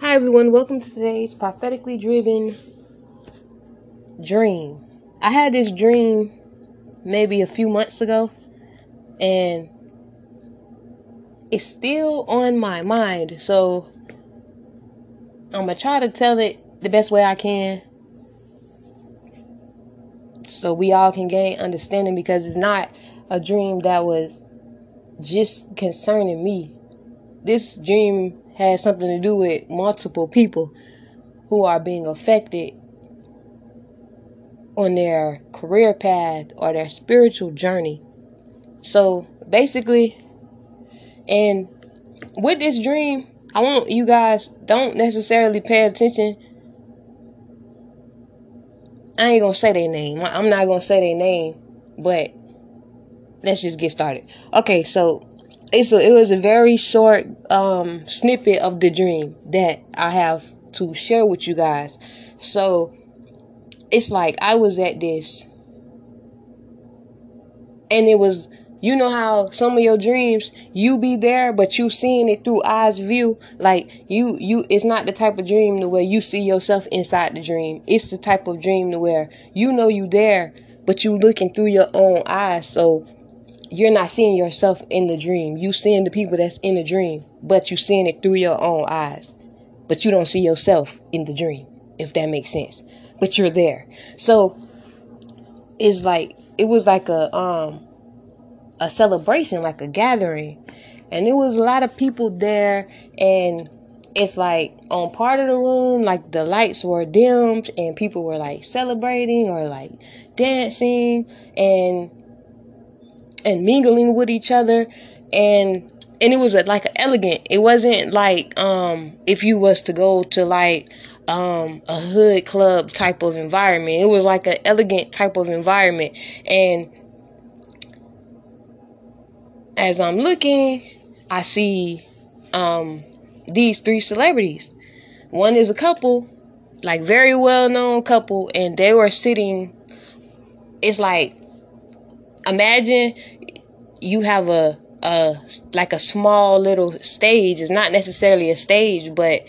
Hi, everyone. Welcome to today's prophetically driven dream. I had this dream maybe a few months ago, and it's still on my mind. So I'm gonna try to tell it the best way I can so we all can gain understanding because it's not a dream that was just concerning me. This dream has something to do with multiple people who are being affected on their career path or their spiritual journey. So basically, and with this dream, I want you guys don't necessarily pay attention. I ain't gonna say their name. I'm not gonna say their name, but let's just get started. Okay, so it's a, it was a very short um, snippet of the dream that I have to share with you guys. So it's like I was at this, and it was you know how some of your dreams you be there but you seeing it through eyes view. Like you you it's not the type of dream to where you see yourself inside the dream. It's the type of dream to where you know you there but you looking through your own eyes. So you're not seeing yourself in the dream. You seeing the people that's in the dream, but you seeing it through your own eyes. But you don't see yourself in the dream, if that makes sense. But you're there. So it's like it was like a um a celebration, like a gathering. And it was a lot of people there and it's like on part of the room, like the lights were dimmed and people were like celebrating or like dancing and and mingling with each other and and it was a, like elegant it wasn't like um if you was to go to like um a hood club type of environment. It was like an elegant type of environment. And as i'm looking i see um these three celebrities. One is a couple like very well known couple and they were sitting it's like imagine you have a a like a small little stage. It's not necessarily a stage, but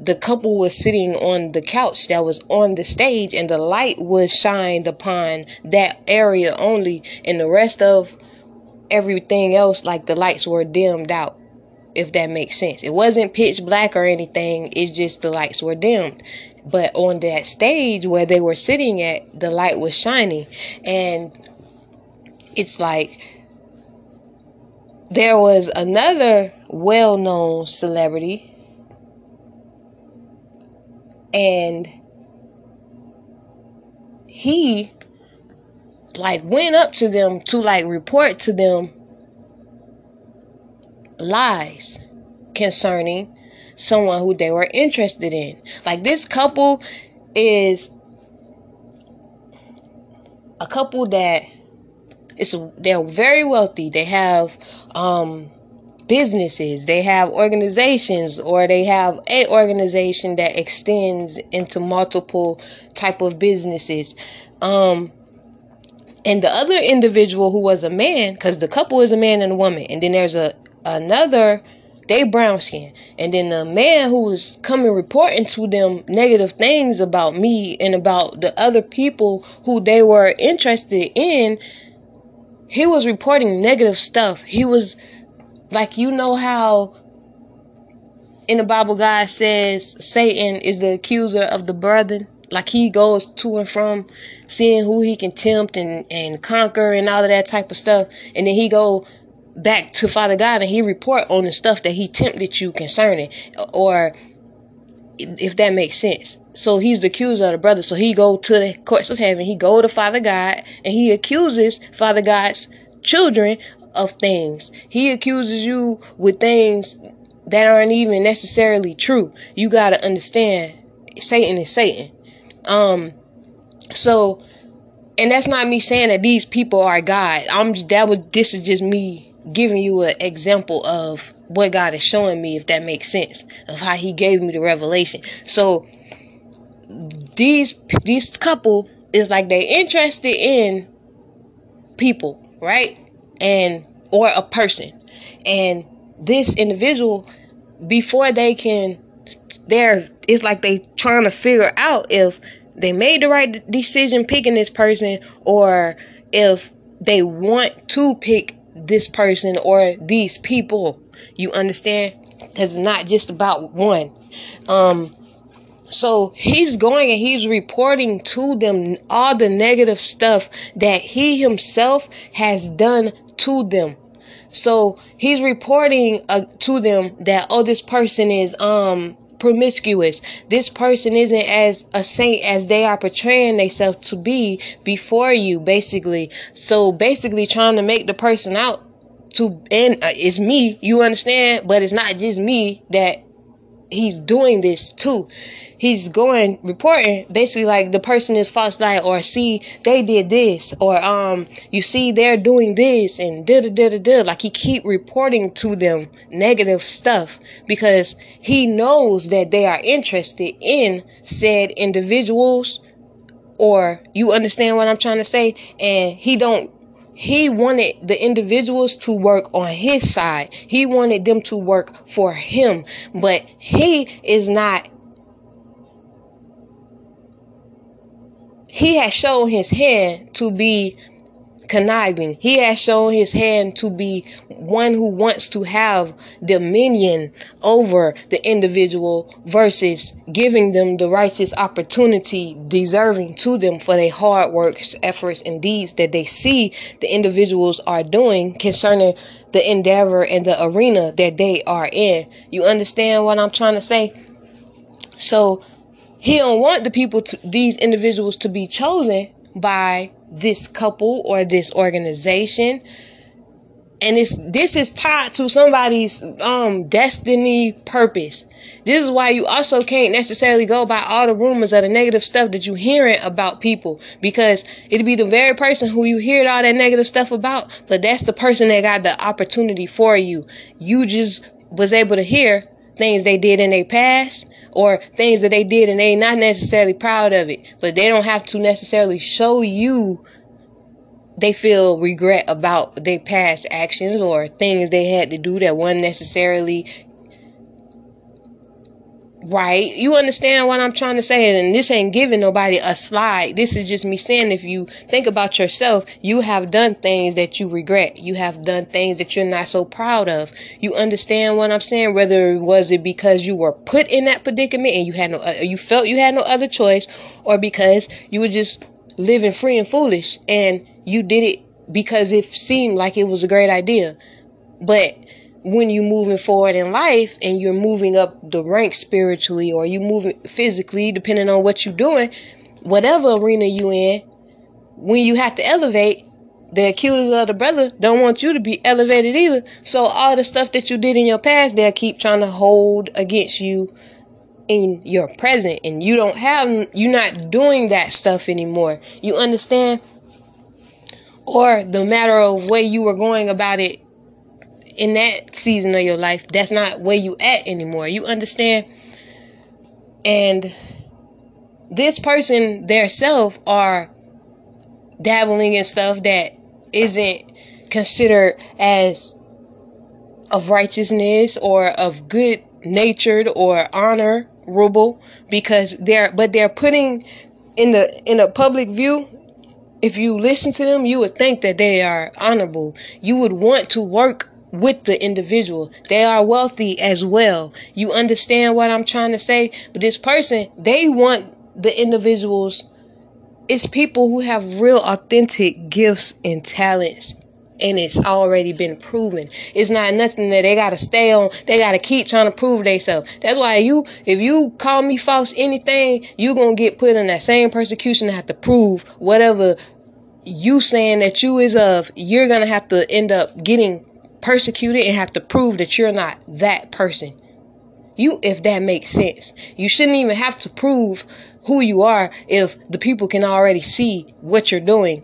the couple was sitting on the couch that was on the stage and the light was shined upon that area only. And the rest of everything else like the lights were dimmed out if that makes sense. It wasn't pitch black or anything. It's just the lights were dimmed. But on that stage where they were sitting at the light was shining. And it's like there was another well known celebrity, and he like went up to them to like report to them lies concerning someone who they were interested in. Like this couple is a couple that it's they're very wealthy. They have um, businesses, they have organizations, or they have a organization that extends into multiple type of businesses. Um, and the other individual who was a man, because the couple is a man and a woman, and then there's a another they brown skin. And then the man who was coming reporting to them negative things about me and about the other people who they were interested in, he was reporting negative stuff. He was like, you know how in the Bible God says Satan is the accuser of the brethren? Like he goes to and from seeing who he can tempt and, and conquer and all of that type of stuff. And then he go back to Father God and he report on the stuff that he tempted you concerning. Or if that makes sense. So he's the accuser of the brother. So he go to the courts of heaven. He go to Father God and he accuses Father God's children of things. He accuses you with things that aren't even necessarily true. You got to understand Satan is Satan. Um so and that's not me saying that these people are God. I'm that was this is just me giving you an example of what God is showing me if that makes sense of how he gave me the revelation. So these these couple is like they interested in people, right? And or a person. And this individual before they can they're it's like they trying to figure out if they made the right decision picking this person or if they want to pick this person or these people. You understand? Because it's not just about one. Um, so he's going and he's reporting to them all the negative stuff that he himself has done to them. So he's reporting uh, to them that oh this person is um promiscuous. This person isn't as a saint as they are portraying themselves to be before you, basically. So basically, trying to make the person out to and uh, it's me. You understand? But it's not just me that he's doing this too he's going reporting basically like the person is false light or see they did this or um you see they're doing this and da da da da da like he keep reporting to them negative stuff because he knows that they are interested in said individuals or you understand what I'm trying to say and he don't he wanted the individuals to work on his side. He wanted them to work for him, but he is not he has shown his hand to be conniving. He has shown his hand to be one who wants to have dominion over the individual versus giving them the righteous opportunity deserving to them for their hard works, efforts, and deeds that they see the individuals are doing concerning the endeavor and the arena that they are in. You understand what I'm trying to say? So he don't want the people to these individuals to be chosen by this couple or this organization. And it's this is tied to somebody's um destiny purpose. This is why you also can't necessarily go by all the rumors of the negative stuff that you're hearing about people. Because it'd be the very person who you hear all that negative stuff about but that's the person that got the opportunity for you. You just was able to hear things they did in their past or things that they did and they not necessarily proud of it, but they don't have to necessarily show you they feel regret about their past actions or things they had to do that wasn't necessarily right? You understand what I'm trying to say? And this ain't giving nobody a slide. This is just me saying if you think about yourself, you have done things that you regret. You have done things that you're not so proud of. You understand what I'm saying? Whether it was it because you were put in that predicament and you had no, uh, you felt you had no other choice, or because you were just living free and foolish and you did it because it seemed like it was a great idea. But when you're moving forward in life and you're moving up the rank spiritually or you moving physically, depending on what you're doing, whatever arena you in, when you have to elevate, the accusers of the brother don't want you to be elevated either. So all the stuff that you did in your past, they'll keep trying to hold against you in your present. And you don't have, you're not doing that stuff anymore. You understand? Or the matter of way you were going about it in that season of your life, that's not where you at anymore. You understand? And this person, their self, are dabbling in stuff that isn't considered as of righteousness or of good natured or honorable because they're but they're putting in the in a public view if you listen to them you would think that they are honorable you would want to work with the individual. They are wealthy as well. You understand what I'm trying to say? But this person, they want the individuals. It's people who have real authentic gifts and talents. And it's already been proven. It's not nothing that they gotta stay on. They gotta keep trying to prove themselves. That's why you, if you call me false anything, you gonna get put in that same persecution to have to prove whatever you saying that you is of. You're gonna have to end up getting persecuted and have to prove that you're not that person. You, if that makes sense. You shouldn't even have to prove who you are if the people can already see what you're doing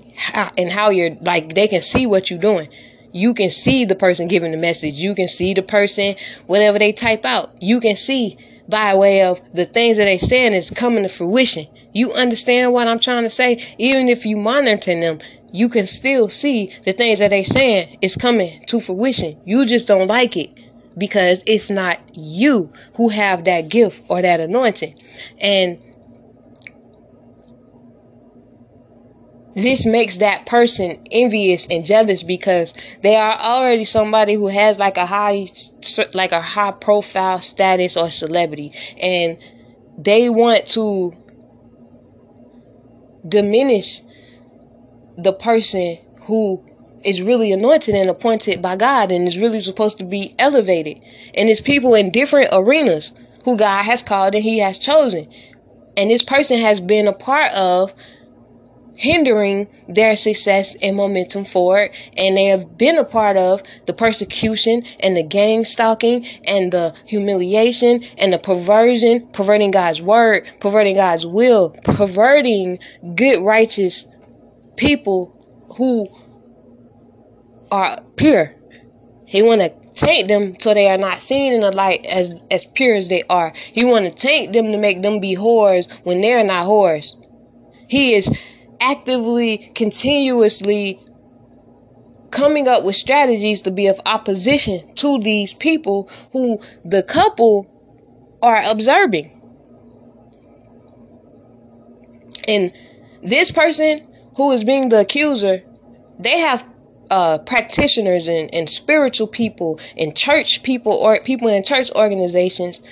and how you're like they can see what you're doing. You can see the person giving the message. You can see the person, whatever they type out. You can see by way of the things that they saying is coming to fruition. You understand what I'm trying to say? Even if you monitoring them, you can still see the things that they saying is coming to fruition. You just don't like it. because it's not you who have that gift or that anointing. And this makes that person envious and jealous because they are already somebody who has like a high like a high profile status or celebrity and they want to diminish the person who is really anointed and appointed by God and is really supposed to be elevated. And it's people in different arenas who God has called and He has chosen. And this person has been a part of hindering their success and momentum forward. And they have been a part of the persecution and the gang stalking and the humiliation and the perversion, perverting God's word, perverting God's will, perverting good, righteous people who are pure. He want to taint them so they are not seen in the light as as pure as they are. He want to taint them to make them be whores when they're not whores. He is actively, continuously coming up with strategies to be of opposition to these people who the couple are observing. And this person who is being the accuser, they have uh, practitioners and, and spiritual people and church people or people in church organizations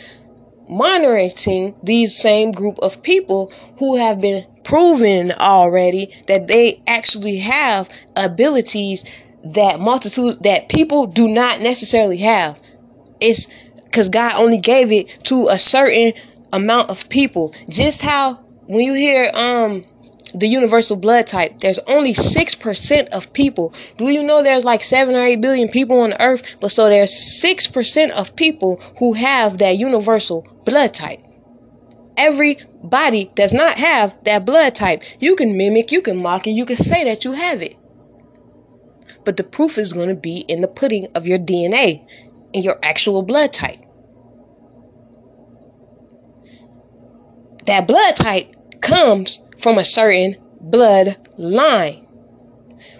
monitoring these same group of people who have been proven already that they actually have abilities that multitude that people do not necessarily have. It's because God only gave it to a certain amount of people. Just how when you hear um the universal blood type, there's only 6% of people. Do you know there's like 7 or 8 billion people on the earth? But so there's 6% of people who have that universal blood type. Everybody does not have that blood type. You can mimic, you can mock, and you can say that you have it. But the proof is going to be in the pudding of your DNA and your actual blood type. That blood type comes from a certain blood line,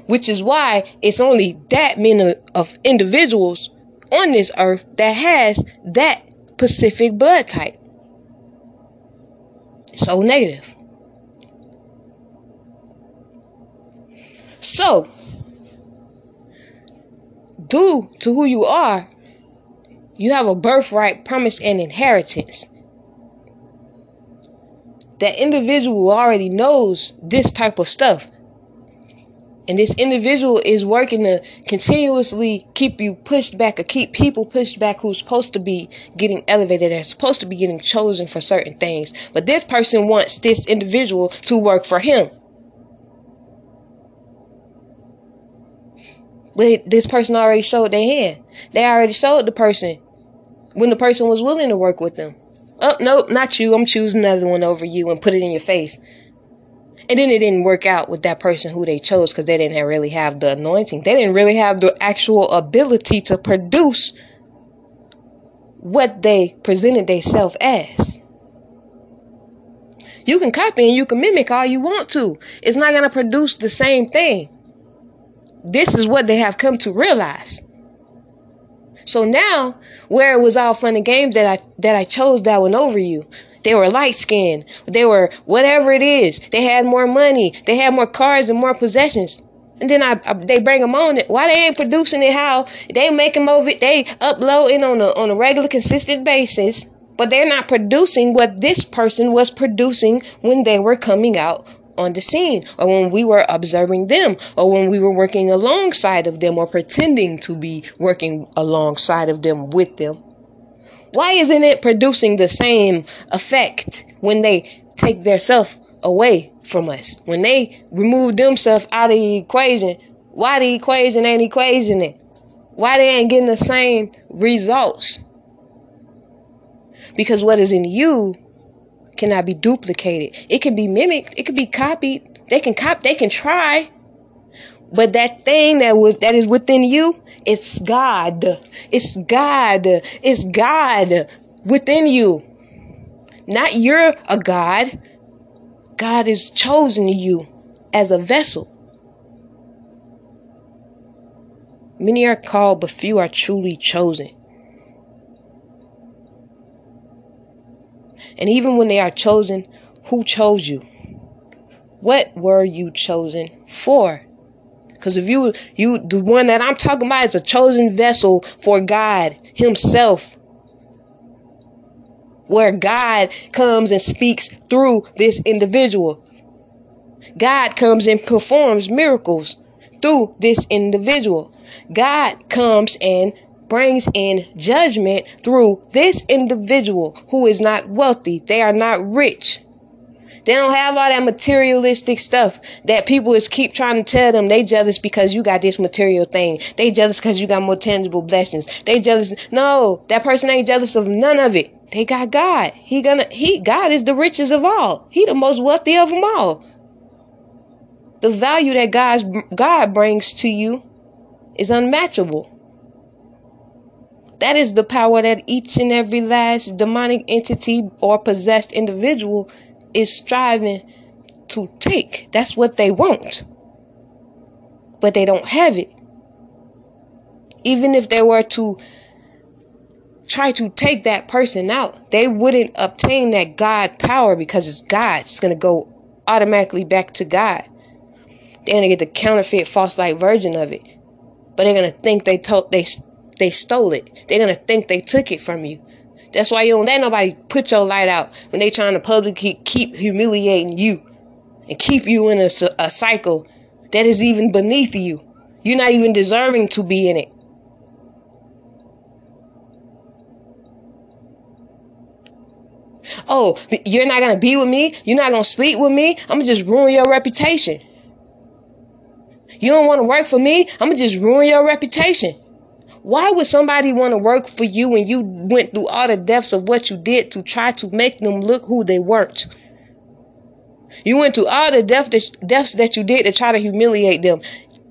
which is why it's only that many of individuals on this earth that has that specific blood type. So negative. So, due to who you are, you have a birthright, promise, and inheritance that individual already knows this type of stuff. And this individual is working to continuously keep you pushed back or keep people pushed back who's supposed to be getting elevated and supposed to be getting chosen for certain things. But this person wants this individual to work for him. But this person already showed their hand. They already showed the person when the person was willing to work with them. Oh, nope, not you. I'm choosing another one over you and put it in your face. And then it didn't work out with that person who they chose because they didn't really have the anointing. They didn't really have the actual ability to produce what they presented themselves as. You can copy and you can mimic all you want to. It's not going to produce the same thing. This is what they have come to realize. So now, where it was all fun and games that I that I chose that one over you. They were light skinned. They were whatever it is. They had more money. They had more cars and more possessions. And then I, I they bring them on it. Why they ain't producing it? How they make them over? They uploading on a on a regular, consistent basis, but they're not producing what this person was producing when they were coming out on the scene or when we were observing them or when we were working alongside of them or pretending to be working alongside of them with them. Why isn't it producing the same effect when they take their self away from us? When they remove themselves out of the equation, why the equation ain't equation it? Why they ain't getting the same results? Because what is in you cannot be duplicated. It can be mimicked. It can be copied. They can cop. They can try. But that thing that was that is within you, it's God. It's God. It's God within you. Not you're a God. God has chosen you as a vessel. Many are called, but few are truly chosen. And even when they are chosen, who chose you? What were you chosen for? Because if you you the one that I'm talking about is a chosen vessel for God Himself. Where God comes and speaks through this individual. God comes and performs miracles through this individual. God comes and brings in judgment through this individual who is not wealthy. They are not rich. They don't have all that materialistic stuff that people is keep trying to tell them they jealous because you got this material thing. They jealous because you got more tangible blessings. They jealous. No, that person ain't jealous of none of it. They got God. He gonna he God is the richest of all. He the most wealthy of them all. The value that God's God brings to you is unmatchable. That is the power that each and every last demonic entity or possessed individual is striving to take. That's what they want. But they don't have it. Even if they were to try to take that person out, they wouldn't obtain that God power because it's God. It's going to go automatically back to God. They're going to get the counterfeit false light version of it. But they're going to think they told they they stole it. They're going to think they took it from you. That's why you don't let nobody put your light out when they trying to publicly keep humiliating you and keep you in a, a cycle that is even beneath you. You're not even deserving to be in it. Oh, you're not going to be with me? You're not going to sleep with me? I'm going to just ruin your reputation. You don't want to work for me? I'm going to just ruin your reputation. Why would somebody want to work for you when you went through all the depths of what you did to try to make them look who they weren't? You went through all the depths that you did to try to humiliate them.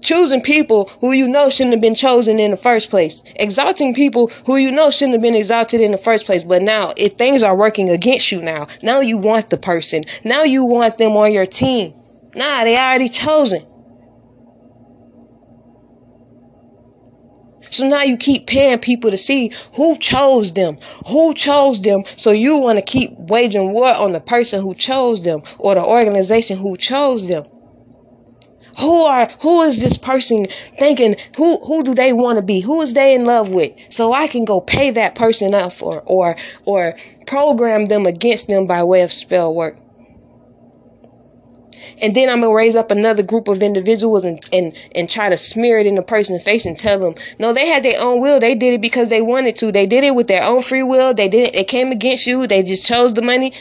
Choosing people who you know shouldn't have been chosen in the first place. Exalting people who you know shouldn't have been exalted in the first place. But now, if things are working against you now, now you want the person. Now you want them on your team. Nah, they already chosen. So now you keep paying people to see who chose them, who chose them. So you want to keep waging war on the person who chose them or the organization who chose them. Who are who is this person thinking who who do they want to be? Who is they in love with? So I can go pay that person up or or or program them against them by way of spell work and then I'm gonna raise up another group of individuals and and and try to smear it in the person's face and tell them, no, they had their own will. They did it because they wanted to. They did it with their own free will. They didn't. they came against you. They just chose the money,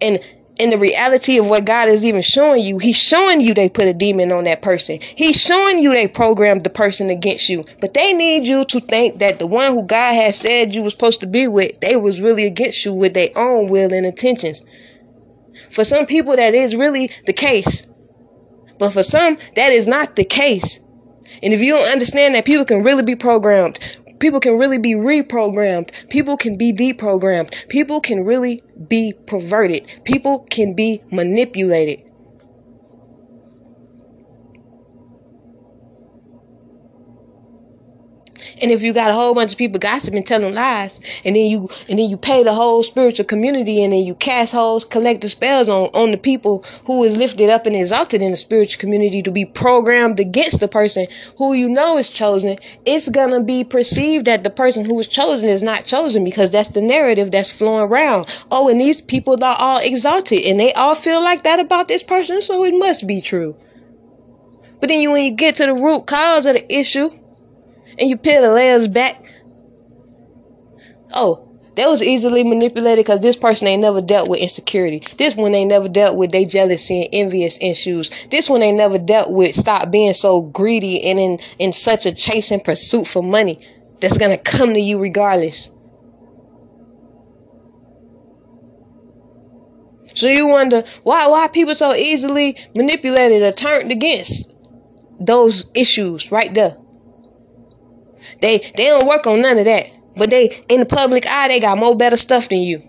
and in the reality of what God is even showing you, He's showing you they put a demon on that person. He's showing you they programmed the person against you. But they need you to think that the one who God has said you were supposed to be with, they was really against you with their own will and intentions. For some people, that is really the case. But for some, that is not the case. And if you don't understand that people can really be programmed, people can really be reprogrammed, people can be deprogrammed, people can really be perverted, people can be manipulated. And if you got a whole bunch of people gossiping, telling lies, and then you and then you pay the whole spiritual community, and then you cast whole collective spells on on the people who is lifted up and exalted in the spiritual community to be programmed against the person who you know is chosen, it's gonna be perceived that the person who was chosen is not chosen because that's the narrative that's flowing around. Oh, and these people are all exalted, and they all feel like that about this person, so it must be true. But then you when you get to the root cause of the issue and you peel the layers back. Oh, that was easily manipulated because this person ain't never dealt with insecurity. This one ain't never dealt with they jealousy and envious issues. This one ain't never dealt with stop being so greedy and in, in such a chasing pursuit for money that's gonna come to you regardless. So you wonder why why people so easily manipulated or turned against those issues right there. They they don't work on none of that. But they in the public eye, they got more better stuff than you.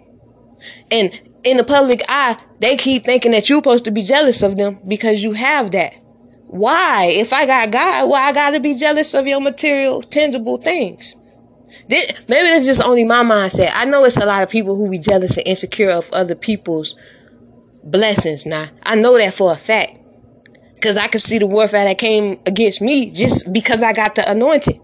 And in the public eye, they keep thinking that you're supposed to be jealous of them because you have that. Why? If I got God, why I gotta be jealous of your material, tangible things? This, maybe that's just only my mindset. I know it's a lot of people who be jealous and insecure of other people's blessings. Now, I know that for a fact. Because I could see the warfare that came against me just because I got the anointing.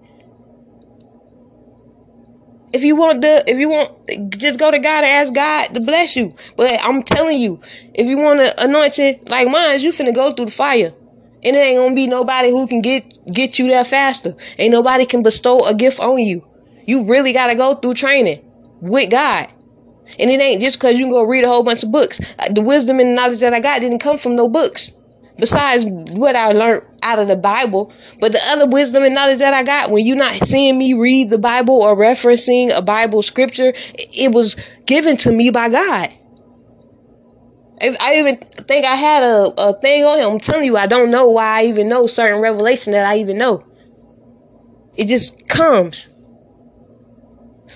If you want the, if you want, just go to God and ask God to bless you. But I'm telling you, if you want to anointing like mine, you finna go through the fire. And it ain't gonna be nobody who can get get you there faster. Ain't nobody can bestow a gift on you. You really gotta go through training with God. And it ain't just because you can go read a whole bunch of books. Uh, the wisdom and knowledge that I got didn't come from no books besides what I learned out of the Bible. But the other wisdom and knowledge that I got when you're not seeing me read the Bible or referencing a Bible scripture, it was given to me by God. I even think I had a, a thing on him. I'm telling you, I don't know why I even know certain revelation that I even know. It just comes.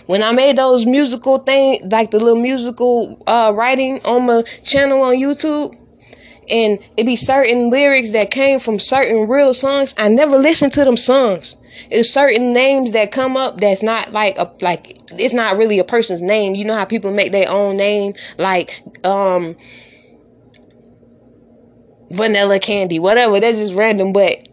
When I made those musical things, like the little musical uh, writing on my channel on YouTube, and it be certain lyrics that came from certain real songs. I never listened to them songs. It's certain names that come up that's not like a like it's not really a person's name. You know how people make their own name, like um vanilla candy, whatever. That's just random, but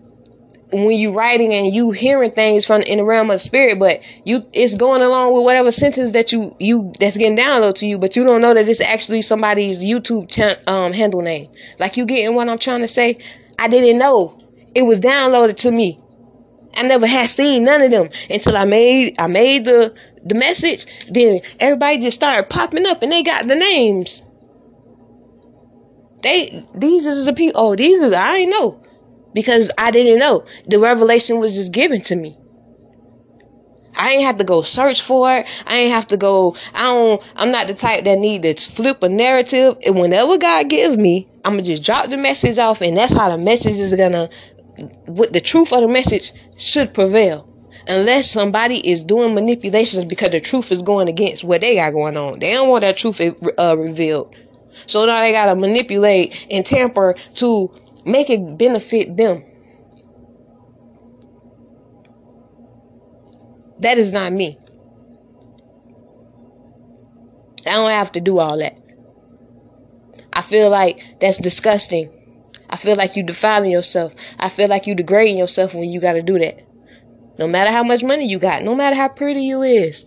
when you writing and you hearing things from in the realm of spirit, but you it's going along with whatever sentence that you you that's getting downloaded to you, but you don't know that it's actually somebody's YouTube ch- um handle name. Like you getting what I'm trying to say? I didn't know it was downloaded to me. I never had seen none of them until I made I made the the message. Then everybody just started popping up and they got the names. They these is the people. Oh, these are I ain't know because I didn't know. The revelation was just given to me. I ain't have to go search for it. I ain't have to go. I don't. I'm not the type that need to flip a narrative. And whenever God gives me, I'm gonna just drop the message off, and that's how the message is gonna. With the truth of the message should prevail, unless somebody is doing manipulations because the truth is going against what they got going on. They don't want that truth uh, revealed, so now they gotta manipulate and tamper to make it benefit them. That is not me. I don't have to do all that. I feel like that's disgusting. I feel like you defiling yourself. I feel like you degrading yourself when you got to do that. No matter how much money you got, no matter how pretty you is,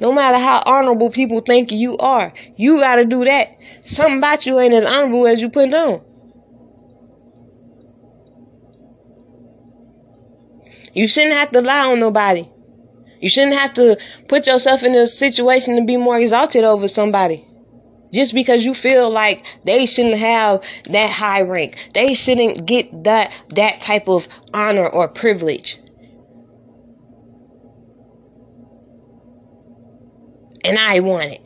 no matter how honorable people think you are, you got to do that. Something about you ain't as honorable as you put on. You shouldn't have to lie on nobody. You shouldn't have to put yourself in a situation to be more exalted over somebody. Just because you feel like they shouldn't have that high rank. They shouldn't get that that type of honor or privilege. And I want it.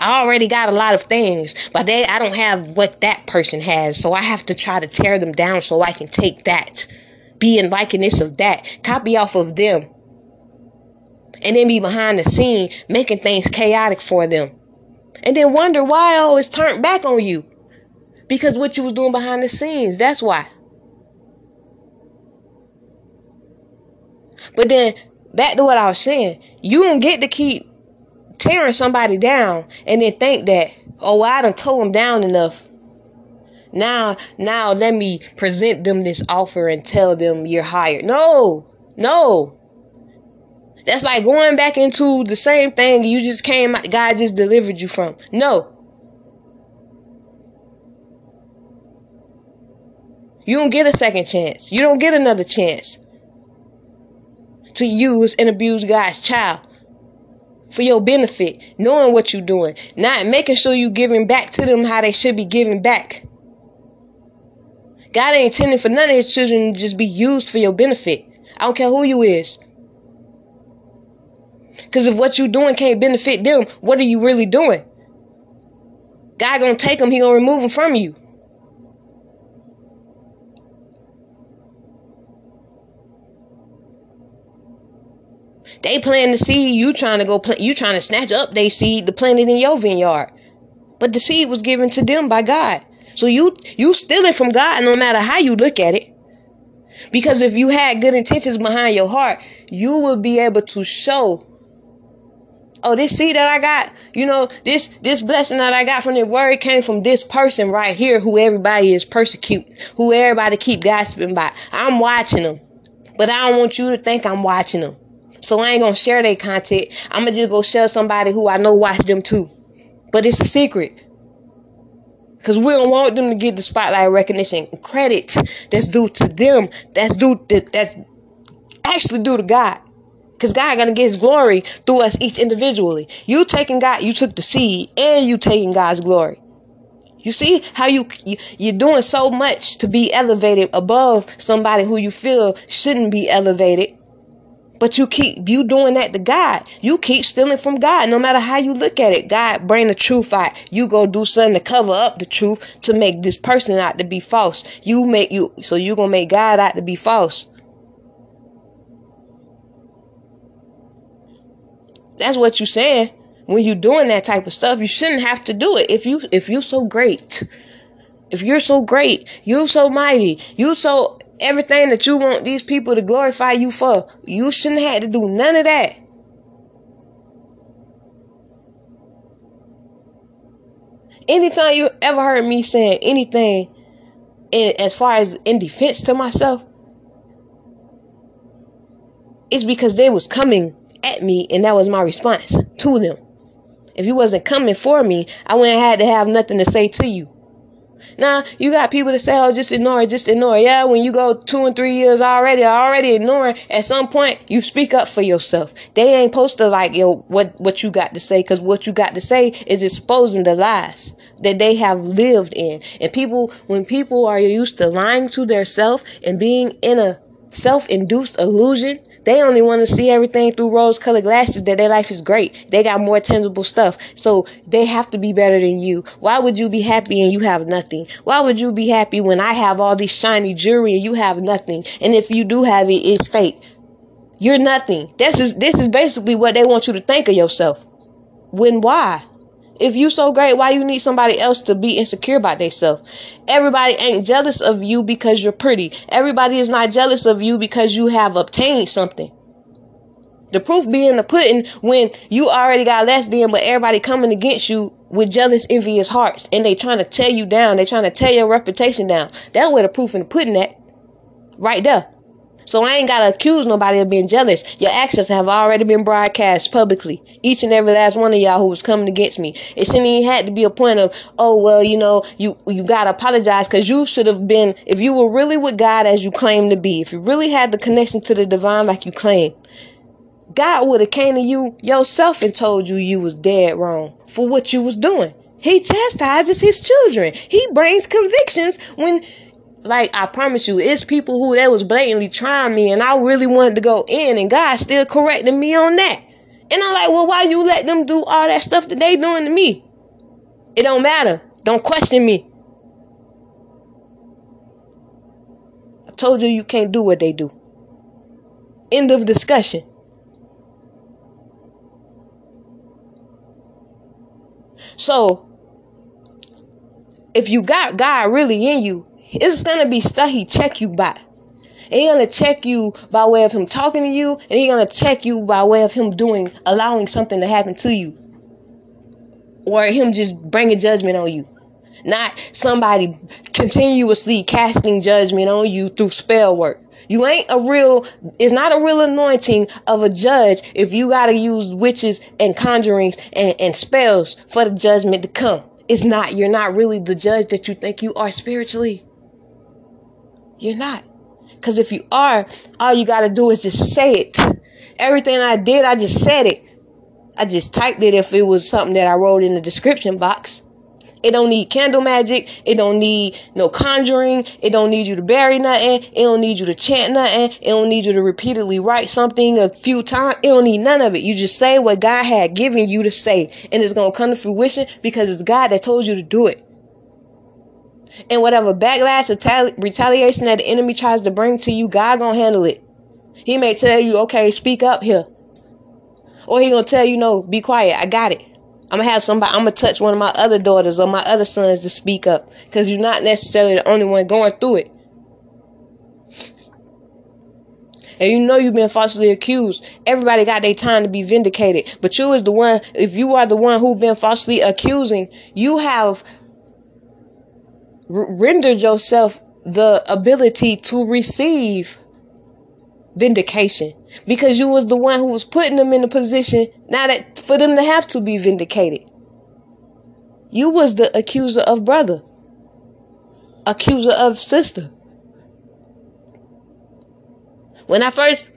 I already got a lot of things, but they I don't have what that person has. So I have to try to tear them down so I can take that be in likeness of that. Copy off of them. And then be behind the scene making things chaotic for them. And then wonder why I always turned back on you. Because what you was doing behind the scenes. That's why. But then back to what I was saying. You don't get to keep tearing somebody down and then think that, oh, I done tore them down enough now, now let me present them this offer and tell them you're hired. No, no. That's like going back into the same thing you just came, God just delivered you from. No. You don't get a second chance. You don't get another chance to use and abuse God's child for your benefit, knowing what you're doing, not making sure you're giving back to them how they should be giving back. God ain't intending for none of his children to just be used for your benefit. I don't care who you is. Because if what you're doing can't benefit them, what are you really doing? God gonna take them, he gonna remove them from you. They plant the seed, you trying to go plant, you trying to snatch up their seed to plant it in your vineyard. But the seed was given to them by God. So you you stealing from God no matter how you look at it. Because if you had good intentions behind your heart, you will be able to show oh this seed that i got you know this this blessing that i got from the word came from this person right here who everybody is persecute who everybody keep gossiping about i'm watching them but i don't want you to think i'm watching them so i ain't gonna share their content i'm gonna just go share somebody who i know watch them too but it's a secret because we don't want them to get the spotlight recognition credit that's due to them that's due to, that's actually due to god because God gonna get his glory through us each individually. You taking God, you took the seed and you taking God's glory. You see how you, you you're doing so much to be elevated above somebody who you feel shouldn't be elevated. But you keep you doing that to God. You keep stealing from God, no matter how you look at it. God bring the truth out. You go do something to cover up the truth to make this person out to be false. You make you so you gonna make God out to be false. That's what you're saying. When you're doing that type of stuff, you shouldn't have to do it. If you if you're so great, if you're so great, you're so mighty, you so everything that you want these people to glorify you for, you shouldn't have to do none of that. Anytime you ever heard me saying anything in, as far as in defense to myself, it's because they was coming at me, and that was my response to them. If you wasn't coming for me, I wouldn't have had to have nothing to say to you. Now, you got people that say, oh, just ignore it, just ignore it. Yeah, when you go two and three years already, already ignoring, at some point, you speak up for yourself. They ain't supposed to like, yo, what, what you got to say, because what you got to say is exposing the lies that they have lived in. And people, when people are used to lying to their self and being in a self-induced illusion they only want to see everything through rose colored glasses that their life is great. They got more tangible stuff. So they have to be better than you. Why would you be happy and you have nothing? Why would you be happy when I have all these shiny jewelry and you have nothing? And if you do have it, it's fake. You're nothing. This is this is basically what they want you to think of yourself. When why? If you so great, why you need somebody else to be insecure about themselves? Everybody ain't jealous of you because you're pretty. Everybody is not jealous of you because you have obtained something. The proof being the pudding when you already got less than, but everybody coming against you with jealous, envious hearts, and they trying to tear you down. They trying to tear your reputation down. That's where the proof in the pudding at, right there. So I ain't gotta accuse nobody of being jealous. Your actions have already been broadcast publicly. Each and every last one of y'all who was coming against me. It shouldn't even had to be a point of, oh well, you know, you you gotta apologize because you should have been if you were really with God as you claim to be, if you really had the connection to the divine like you claim, God would have came to you yourself and told you you was dead wrong for what you was doing. He chastises his children. He brings convictions when like I promise you, it's people who that was blatantly trying me, and I really wanted to go in, and God still corrected me on that. And I'm like, well, why you let them do all that stuff that they doing to me? It don't matter. Don't question me. I told you you can't do what they do. End of discussion. So, if you got God really in you, it's gonna be stuff he check you by. He gonna check you by way of him talking to you, and he gonna check you by way of him doing, allowing something to happen to you, or him just bringing judgment on you. Not somebody continuously casting judgment on you through spell work. You ain't a real, it's not a real anointing of a judge if you gotta use witches and conjurings and, and spells for the judgment to come. It's not, you're not really the judge that you think you are spiritually. You're not. Because if you are, all you got to do is just say it. Everything I did, I just said it. I just typed it if it was something that I wrote in the description box. It don't need candle magic. It don't need no conjuring. It don't need you to bury nothing. It don't need you to chant nothing. It don't need you to repeatedly write something a few times. It don't need none of it. You just say what God had given you to say. And it's to come to fruition because it's God that told you to do it and whatever backlash or retaliation that the enemy tries to bring to you, God gonna handle it. He may tell you, okay, speak up here. Or he gonna tell you, no, be quiet, I got it. I'm gonna have somebody, I'm gonna touch one of my other daughters or my other sons to speak up. Because you're not necessarily the only one going through it. and you know you've been falsely accused. Everybody got their time to be vindicated. But you is the one, if you are the one who've been falsely accusing, you have r- rendered yourself the ability to receive vindication. Because you was the one who was putting them in a position now that for them to have to be vindicated. You was the accuser of brother. Accuser of sister. When i first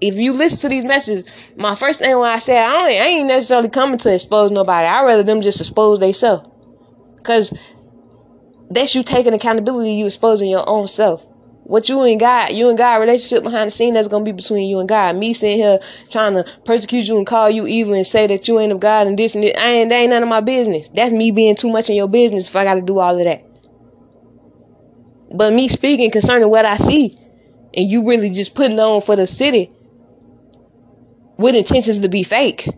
if you listen to these messages my first thing when i said i, I ain't necessarily coming to expose nobody. I rather them just expose themselves because that's you taking accountability you exposing your own self what you and God, you and God relationship behind the scene that's gonna be between you and God. Me sitting here trying to persecute you and call you evil and say that you ain't of God and this and this. I ain't that ain't none of my business. That's me being too much in your business if I gotta do all of that. But me speaking concerning what I see, and you really just putting on for the city with intentions to be fake.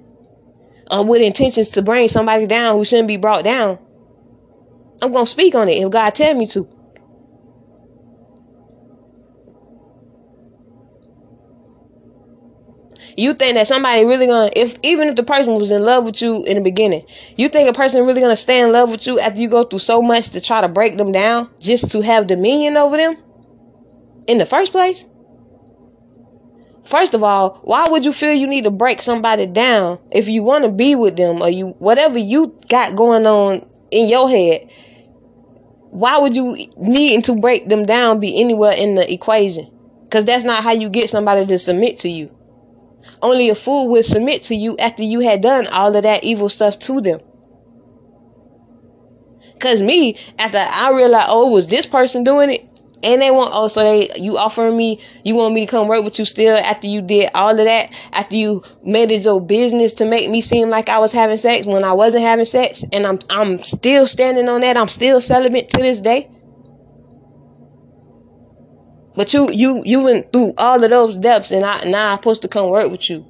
Or with intentions to bring somebody down who shouldn't be brought down. I'm gonna speak on it if God tell me to. You think that somebody really gonna if even if the person was in love with you in the beginning, you think a person really gonna stay in love with you after you go through so much to try to break them down just to have dominion over them in the first place? First of all, why would you feel you need to break somebody down if you want to be with them or you whatever you got going on in your head? Why would you needing to break them down be anywhere in the equation? Because that's not how you get somebody to submit to you. Only a fool would submit to you after you had done all of that evil stuff to them. Cause me, after I realized, oh, was this person doing it? And they want oh, so they you offering me, you want me to come work with you still after you did all of that, after you made it your business to make me seem like I was having sex when I wasn't having sex, and I'm I'm still standing on that. I'm still celibate to this day. But you you you went through all of those depths and I now I'm supposed to come work with you.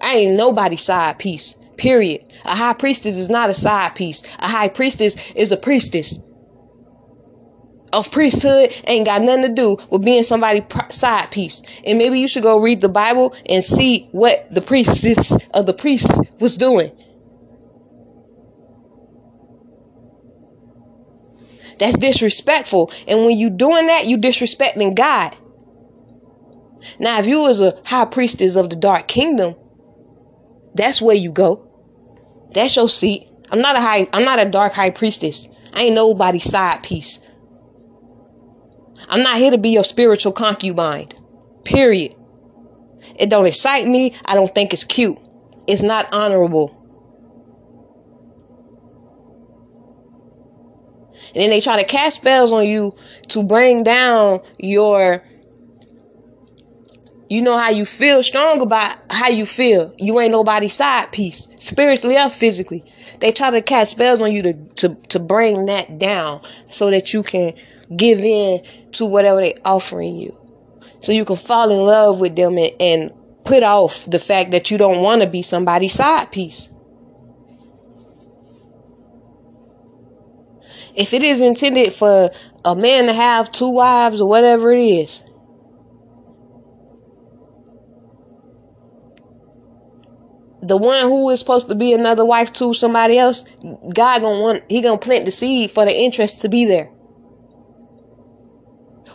I ain't nobody's side piece. Period. A high priestess is not a side piece. A high priestess is a priestess. Of priesthood ain't got nothing to do with being somebody's side piece. And maybe you should go read the Bible and see what the priestess of the priest was doing. That's disrespectful. And when you doing that, you disrespecting God. Now, if you was a high priestess of the dark kingdom, that's where you go. That's your seat. I'm not a high I'm not a dark high priestess. I ain't nobody's side piece. I'm not here to be your spiritual concubine. Period. It don't excite me. I don't think it's cute. It's not honorable. And then they try to cast spells on you to bring down your you know how you feel strong about how you feel. You ain't nobody's side piece, spiritually or physically. They try to cast spells on you to, to, to bring that down so that you can give in to whatever they offering you. So you can fall in love with them and, and put off the fact that you don't want to be somebody's side piece. if it is intended for a man to have two wives or whatever it is, the one who is supposed to be another wife to somebody else, God gonna want he gonna plant the seed for the interest to be there.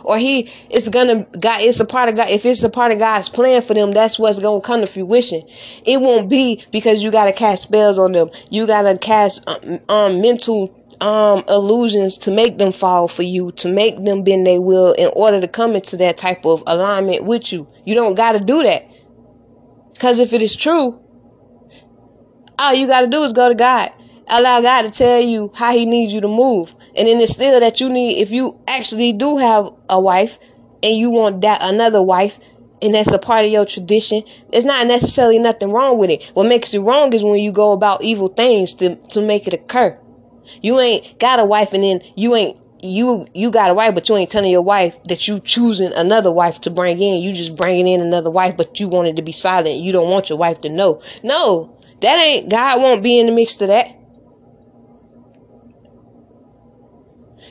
Or he it's gonna God it's a part of God if it's a part of God's plan for them, that's what's gonna come to fruition. It won't be because you gotta cast spells on them. You gotta cast um, um mental um illusions to make them fall for you, to make them bend their will in order to come into that type of alignment with you. You don't got to do that. Because if it is true, all you got to do is go to God. Allow God to tell you how he needs you to move. And then it's still that you need, if you actually do have a wife and you want that another wife, and that's a part of your tradition, there's not necessarily nothing wrong with it. What makes it wrong is when you go about evil things to, to make it occur. You ain't got a wife and then you ain't you you got a wife, but you ain't telling your wife that you choosing another wife to bring in. You just bringing in another wife, but you wanted to be silent. You don't want your wife to know. No, that ain't God. Won't be in the mix to that.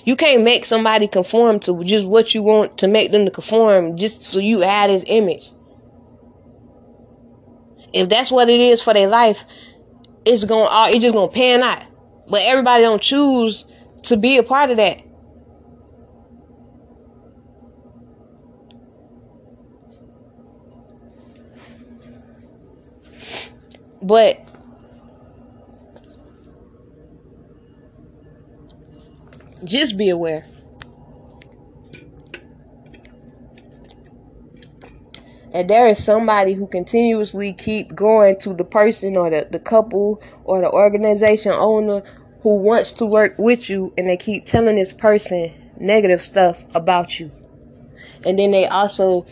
You can't make somebody conform to just what you want to make them to conform just so you add his image. If that's what it is for their life, it's going to uh, it's just going to pan out. But everybody don't choose to be a part of that. But just be aware. And there is somebody who continuously keep going to the person or the, the couple or the organization owner who wants to work with you and they keep telling this person negative stuff about you. And then they also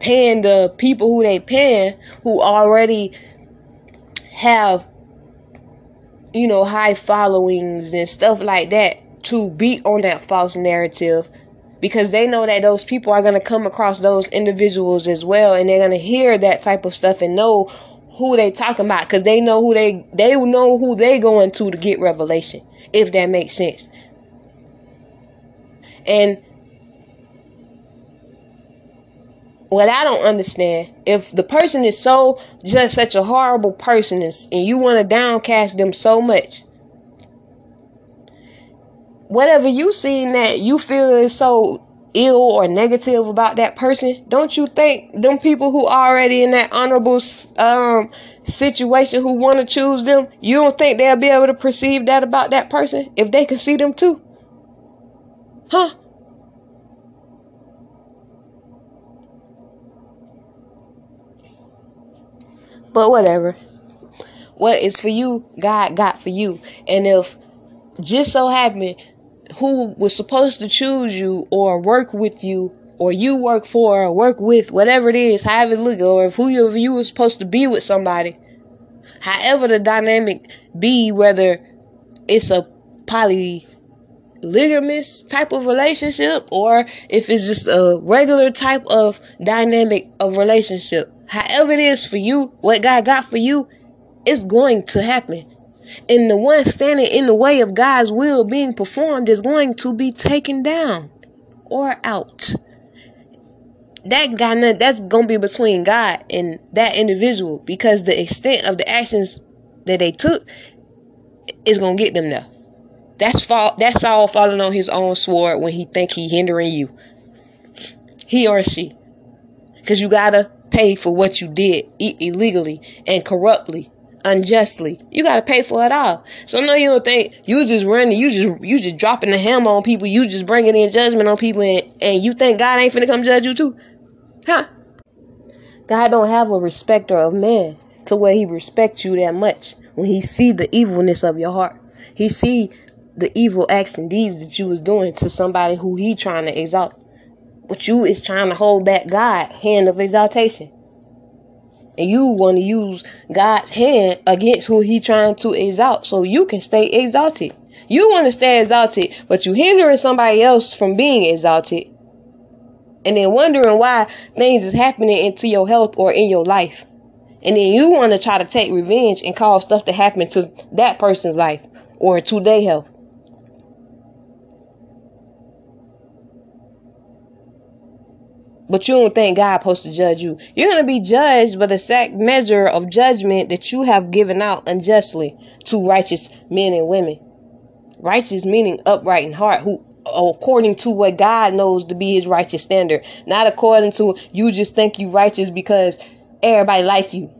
paying the people who they paying who already have you know high followings and stuff like that to beat on that false narrative because they know that those people are going to come across those individuals as well and they're going to hear that type of stuff and know who they talking about because they know who they they know who they going to to get revelation if that makes sense. And what I don't understand, if the person is so just such a horrible person and, and you want to downcast them so much, whatever you seen that you feel is so ill or negative about that person, don't you think them people who already in that honorable um situation who want to choose them, you don't think they'll be able to perceive that about that person if they can see them too? Huh? But whatever. What is for you, God got for you. And if just so happened who was supposed to choose you or work with you or you work for or work with, whatever it is, however it look, or if who you, you were supposed to be with somebody, however the dynamic be, whether it's a polygamous type of relationship or if it's just a regular type of dynamic of relationship, however it is for you, what God got for you, it's going to happen. And the one standing in the way of God's will being performed is going to be taken down or out. That guy, that's to be between God and that individual because the extent of the actions that they took is to get them there. That's fall. That's all falling on his own sword when he think he hindering you. He or she, because you gotta pay for what you did illegally and corruptly unjustly. You gotta pay for it all. So no, you don't think you just running, you just you just dropping the hammer on people, you just bringing in judgment on people, and, and you think God ain't finna come judge you too, huh? God don't have a respecter of man to where He respects you that much. When He see the evilness of your heart, He see the evil acts and deeds that you was doing to somebody who He trying to exalt. But you is trying to hold back God hand of exaltation. And you want to use God's hand against who he trying to exalt so you can stay exalted. You want to stay exalted, but you hindering somebody else from being exalted. And then wondering why things is happening into your health or in your life. And then you want to try to take revenge and cause stuff to happen to that person's life or to their health. But you don't think God supposed to judge you. You're going to be judged by the exact measure of judgment that you have given out unjustly to righteous men and women. Righteous meaning upright in heart, who according to what God knows to be his righteous standard, not according to you just think you righteous because everybody like you.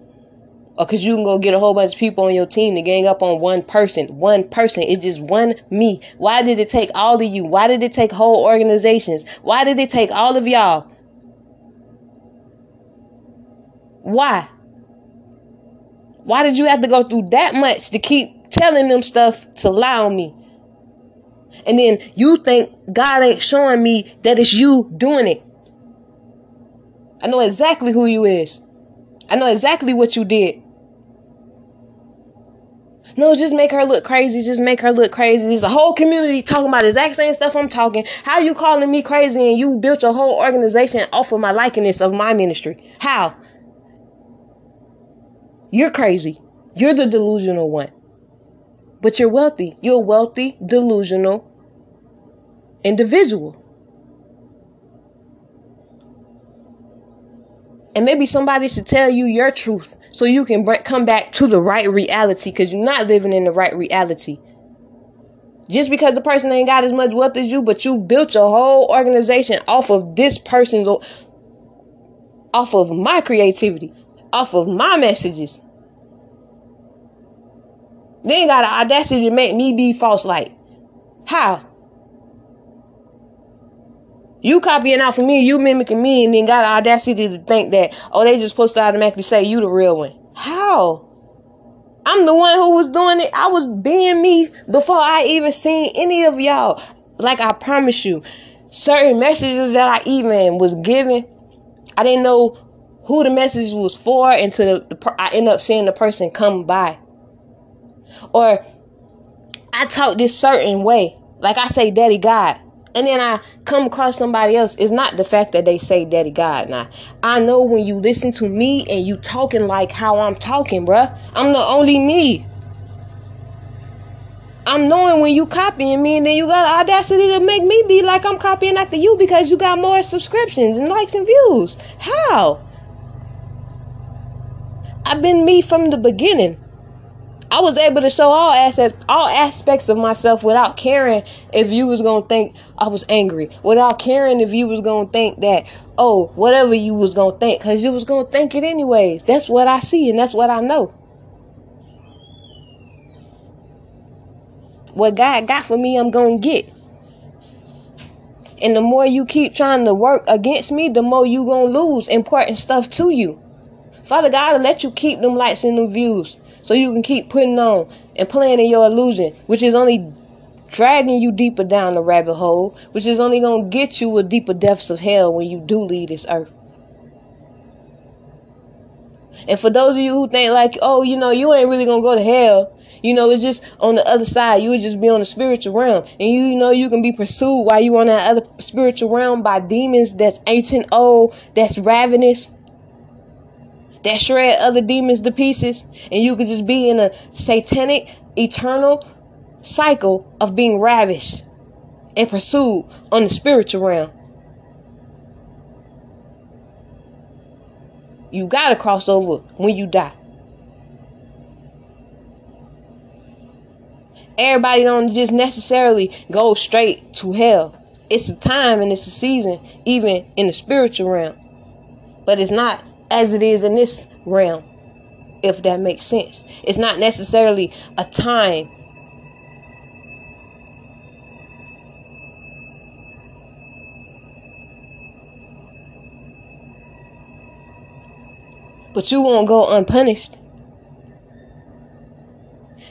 Or cause you can go get a whole bunch of people on your team to gang up on one person. One person. It's just one me. Why did it take all of you? Why did it take whole organizations? Why did it take all of y'all Why? Why did you have to go through that much to keep telling them stuff to lie on me? And then you think God ain't showing me that it's you doing it. I know exactly who you is. I know exactly what you did. No, just make her look crazy. Just make her look crazy. There's a whole community talking about the exact same stuff I'm talking. How you calling me crazy and you built your whole organization off of my likeness of my ministry? How? You're crazy. You're the delusional one. But you're wealthy. You're a wealthy, delusional individual. And maybe somebody should tell you your truth so you can come back to the right reality because you're not living in the right reality. Just because the person ain't got as much wealth as you, but you built your whole organization off of this person's, off of my creativity, off of my messages. They ain't got the audacity to make me be false light. How? You copying off of me, you mimicking me, and then got the audacity to think that, oh, they just supposed to automatically say you the real one. How? I'm the one who was doing it. I was being me before I even seen any of y'all. Like I promise you, certain messages that I even was giving, I didn't know who the message was for until the, the, I end up seeing the person come by. Or I talk this certain way. Like I say, Daddy God and then I come across somebody else, it's not the fact that they say Daddy God. Now, I know when you listen to me and you talking like how I'm talking, bruh, I'm the only me. I'm knowing when you copying me and then you got audacity to make me be like I'm copying after you because you got more subscriptions and likes and views. How? I've been me from the beginning. I was able to show all aspects, all aspects of myself without caring if you was gonna think I was angry, without caring if you was gonna think that oh whatever you was gonna think, cause you was gonna think it anyways. That's what I see and that's what I know. What God got for me, I'm gonna get. And the more you keep trying to work against me, the more you gonna lose important stuff to you. Father God will let you keep them likes and them views so you can keep putting on and playing in your illusion, which is only dragging you deeper down the rabbit hole, which is only going to get you a deeper depths of hell when you do leave this earth. And for those of you who think like, oh, you know, you ain't really gonna go to hell, you know, it's just on the other side. You would just be on the spiritual realm, and you, you know you can be pursued while you on that other spiritual realm by demons that's ancient, old, that's ravenous, that shred other demons to pieces, and you could just be in a satanic, eternal cycle of being ravished and pursued on the spiritual realm. You gotta cross over when you die. Everybody don't just necessarily go straight to hell. It's a time and it's a season, even in the spiritual realm. But it's not as it is in this realm, if that makes sense. It's not necessarily a time. But you won't go unpunished.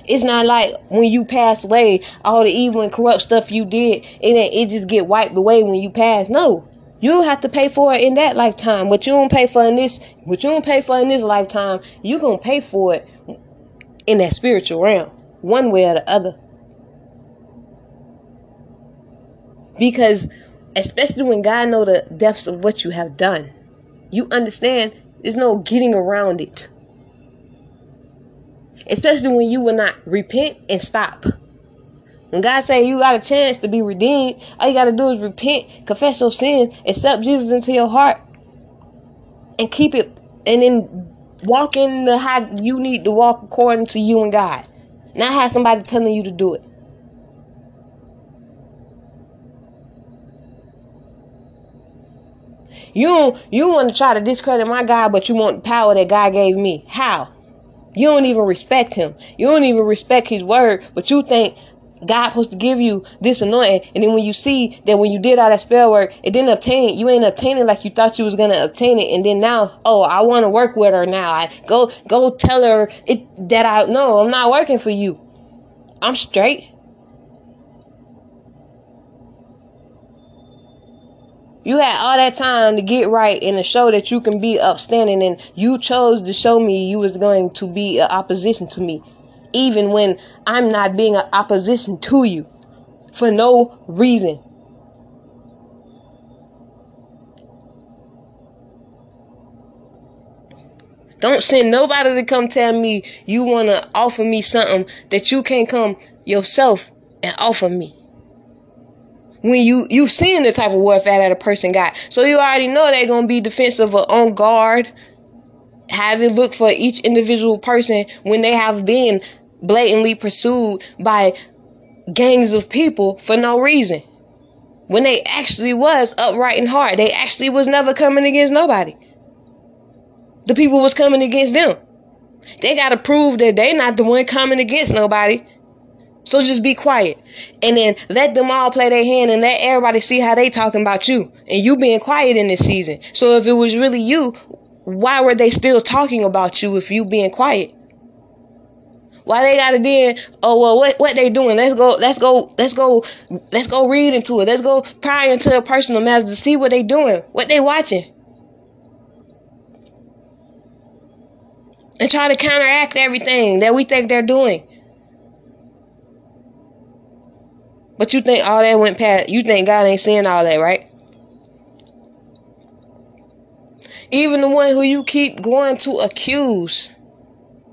It's not like when you pass away, all the evil and corrupt stuff you did, it it just get wiped away when you pass. No, you have to pay for it in that lifetime. What you don't pay for in this, what you don't pay for in this lifetime, you gonna pay for it in that spiritual realm, one way or the other. Because especially when God know the depths of what you have done, you understand there's no getting around it. Especially when you will not repent and stop. When God say you got a chance to be redeemed, all you got to do is repent, confess your sins, accept Jesus into your heart, and keep it, and then walk in the how you need to walk according to you and God. Not have somebody telling you to do it. You you want to try to discredit my God, but you want the power that God gave me. How? You don't even respect him. You don't even respect his word, but you think God supposed to give you this anointing, and then when you see that when you did all that spell work, it didn't obtain. You ain't obtain it like you thought you was gonna obtain it, and then now, oh, I want to work with her now. I go go tell her it that I no, I'm not working for you. I'm straight. You had all that time to get right and to show that you can be upstanding, and you chose to show me you was going to be opposition to me even when I'm not being an opposition to you for no reason. Don't send nobody to come tell me you want to offer me something that you can't come yourself and offer me. When you you seen the type of warfare that a person got, so you already know they're gonna be defensive or on guard. Have it look for each individual person when they have been blatantly pursued by gangs of people for no reason. When they actually was upright and hard, they actually was never coming against nobody. The people was coming against them. They got to prove that they not the one coming against nobody. So just be quiet. And then let them all play their hand and let everybody see how they talking about you. And you being quiet in this season. So if it was really you, why were they still talking about you if you being quiet? Why they gotta then, oh well what what they doing? Let's go, let's go, let's go, let's go read into it. Let's go pry into their personal matters to see what they doing, what they watching. And try to counteract everything that we think they're doing. But you think all that went past, you think God ain't seeing all that, right? Even the one who you keep going to accuse,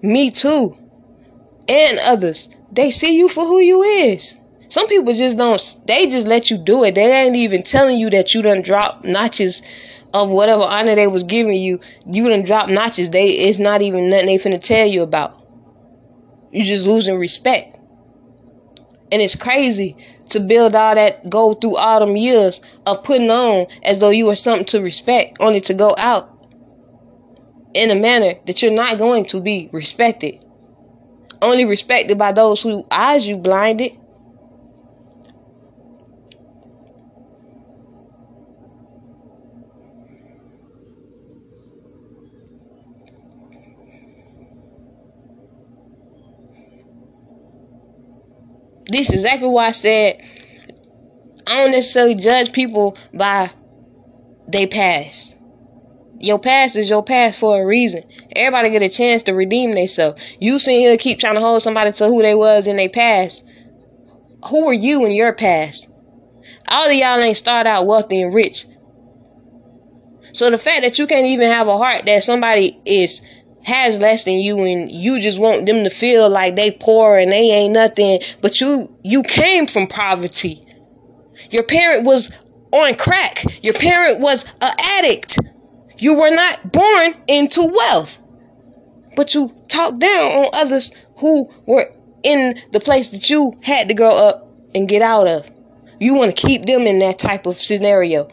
me too, and others, they see you for who you is. Some people just don't, they just let you do it. They ain't even telling you that you done drop notches of whatever honor they was giving you. You done drop notches. They, it's not even nothing they finna tell you about. You just losing respect. And it's crazy to build all that, go through all them years of putting on as though you were something to respect, only to go out in a manner that you're not going to be respected. Only respected by those who eyes you blinded. This is exactly why I said I don't necessarily judge people by they past. Your past is your past for a reason. Everybody get a chance to redeem themselves. You sitting here keep trying to hold somebody to who they was in their past. Who were you in your past? All of y'all ain't start out wealthy and rich. So the fact that you can't even have a heart that somebody is has less than you and you just want them to feel like they poor and they ain't nothing but you you came from poverty your parent was on crack your parent was an addict you were not born into wealth but you talk down on others who were in the place that you had to grow up and get out of you want to keep them in that type of scenario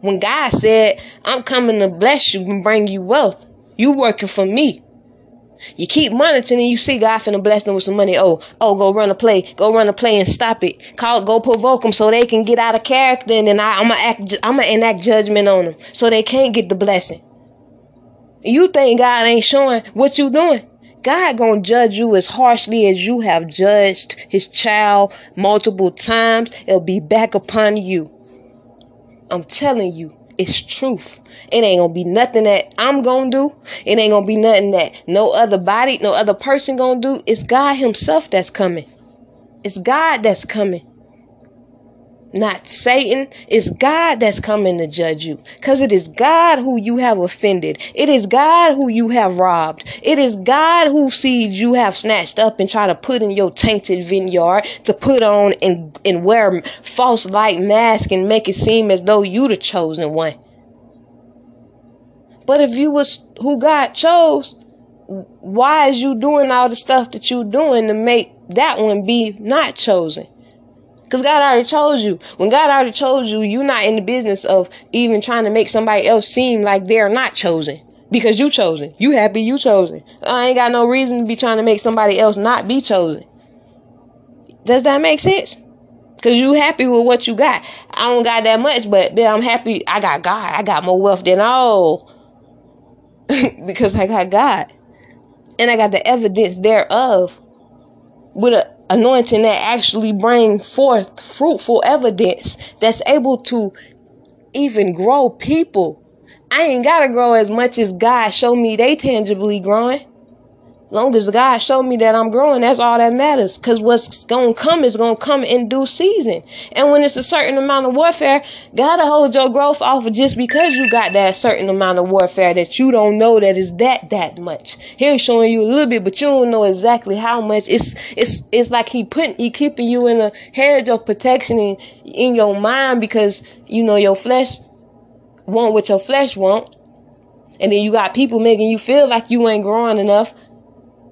when god said i'm coming to bless you and bring you wealth you working for me. You keep monitoring and you see God finna bless them with some money. Oh, oh, go run a play. Go run a play and stop it. Call, go provoke them so they can get out of character and then I, I'm gonna act, I'm gonna enact judgment on them so they can't get the blessing. You think God ain't showing what you doing? God gonna judge you as harshly as you have judged his child multiple times. It'll be back upon you. I'm telling you, it's truth. It ain't gonna be nothing that I'm gonna do. It ain't gonna be nothing that no other body, no other person gonna do. It's God Himself that's coming. It's God that's coming. Not Satan. It's God that's coming to judge you. Because it is God who you have offended. It is God who you have robbed. It is God who seeds you have snatched up and try to put in your tainted vineyard to put on and, and wear false light mask and make it seem as though you the chosen one. But if you was who God chose, why is you doing all the stuff that you doing to make that one be not chosen? Because God already chose you. When God already chose you, you're not in the business of even trying to make somebody else seem like they're not chosen. Because you chosen. You happy you chosen. I ain't got no reason to be trying to make somebody else not be chosen. Does that make sense? Cause you happy with what you got. I don't got that much, but I'm happy I got God. I got more wealth than all. because I got God. And I got the evidence thereof with an anointing that actually bring forth fruitful evidence that's able to even grow people. I ain't gotta grow as much as God show me they tangibly growing. Long as God showed me that I'm growing, that's all that matters. Cause what's gonna come is gonna come in due season. And when it's a certain amount of warfare, gotta hold your growth off of just because you got that certain amount of warfare that you don't know that is that that much. He's showing you a little bit, but you don't know exactly how much. It's it's it's like he putting he keeping you in a hedge of protection in, in your mind because you know your flesh want what your flesh want. And then you got people making you feel like you ain't growing enough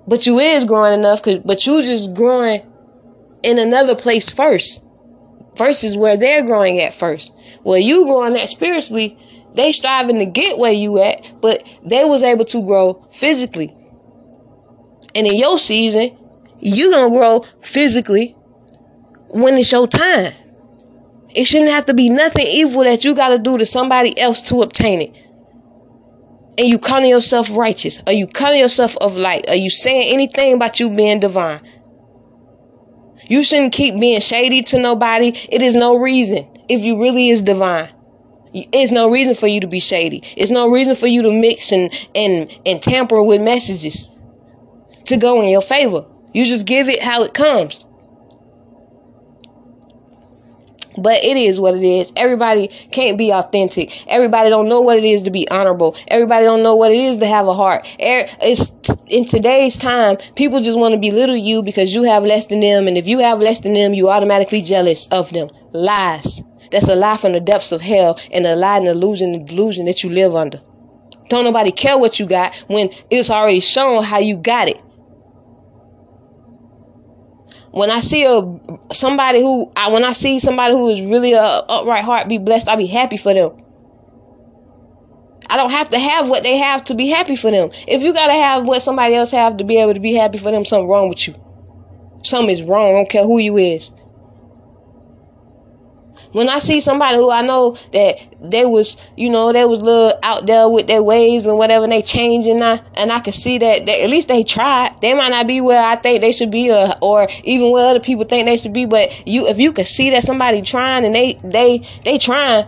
but you is growing enough, cause, but you just growing in another place first. Versus where they're growing at first. Where you growing at spiritually, they striving to get where you at, but they was able to grow physically. And in your season, you gonna grow physically when it's your time. It shouldn't have to be nothing evil that you gotta do to somebody else to obtain it and you calling yourself righteous? Are you calling yourself of light? Are you saying anything about you being divine? You shouldn't keep being shady to nobody. It is no reason if you really is divine. It's no reason for you to be shady. It's no reason for you to mix and and and tamper with messages to go in your favor. You just give it how it comes. But it is what it is. Everybody can't be authentic. Everybody don't know what it is to be honorable. Everybody don't know what it is to have a heart. Er, it's in today's time, people just want to belittle you because you have less than them, and if you have less than them, you automatically jealous of them. Lies. That's a lie from the depths of hell, and a lie and illusion and delusion that you live under. Don't nobody care what you got when it's already shown how you got it when I see a somebody who I when I see somebody who is really a upright heart be blessed, I be happy for them. I don't have to have what they have to be happy for them. If you gotta have what somebody else have to be able to be happy for them, something wrong with you. Something is wrong. I don't care who you is. When I see somebody who I know that they was, you know, they was little out there with their ways and whatever, and they changing now, and I can see that they, at least they tried. They might not be where I think they should be, or, or even where other people think they should be. But you, if you can see that somebody trying and they they they trying,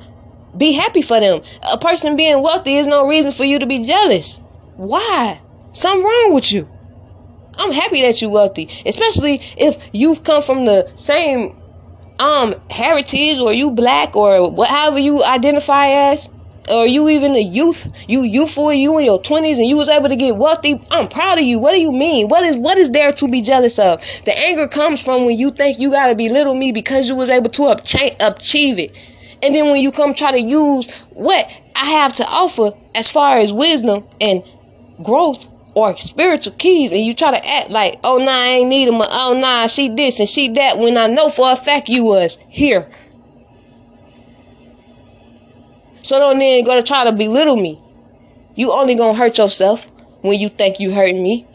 be happy for them. A person being wealthy is no reason for you to be jealous. Why? Something wrong with you. I'm happy that you're wealthy, especially if you've come from the same um heritage or you black or whatever you identify as or you even a youth you youthful you in your 20s and you was able to get wealthy i'm proud of you. What do you mean? What is what is there to be jealous of? The anger comes from when you think you gotta belittle me because you was able to achieve it. And then when you come try to use what i have to offer as far as wisdom and growth or spiritual keys and you try to act like, oh nah, I ain't need them, oh nah, she this and she that, when I know for a fact you was here. So don't then go to try to belittle me. You only gonna hurt yourself when you think you hurting me.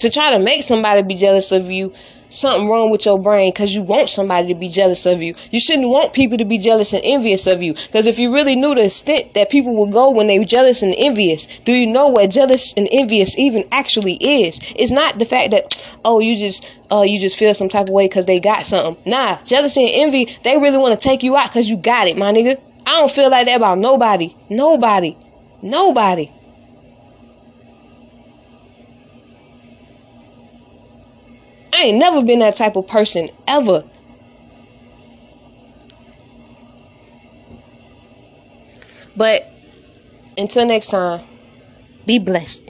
To try to make somebody be jealous of you something wrong with your brain because you want somebody to be jealous of you. You shouldn't want people to be jealous and envious of you. Because if you really knew the extent that people will go when they jealous and envious, do you know what jealous and envious even actually is? It's not the fact that oh you just oh you just feel some type of way because they got something. Nah, jealousy and envy they really want to take you out because you got it, my nigga. I don't feel like that about nobody. Nobody. Nobody. I ain't never been that type of person ever. But until next time, be blessed.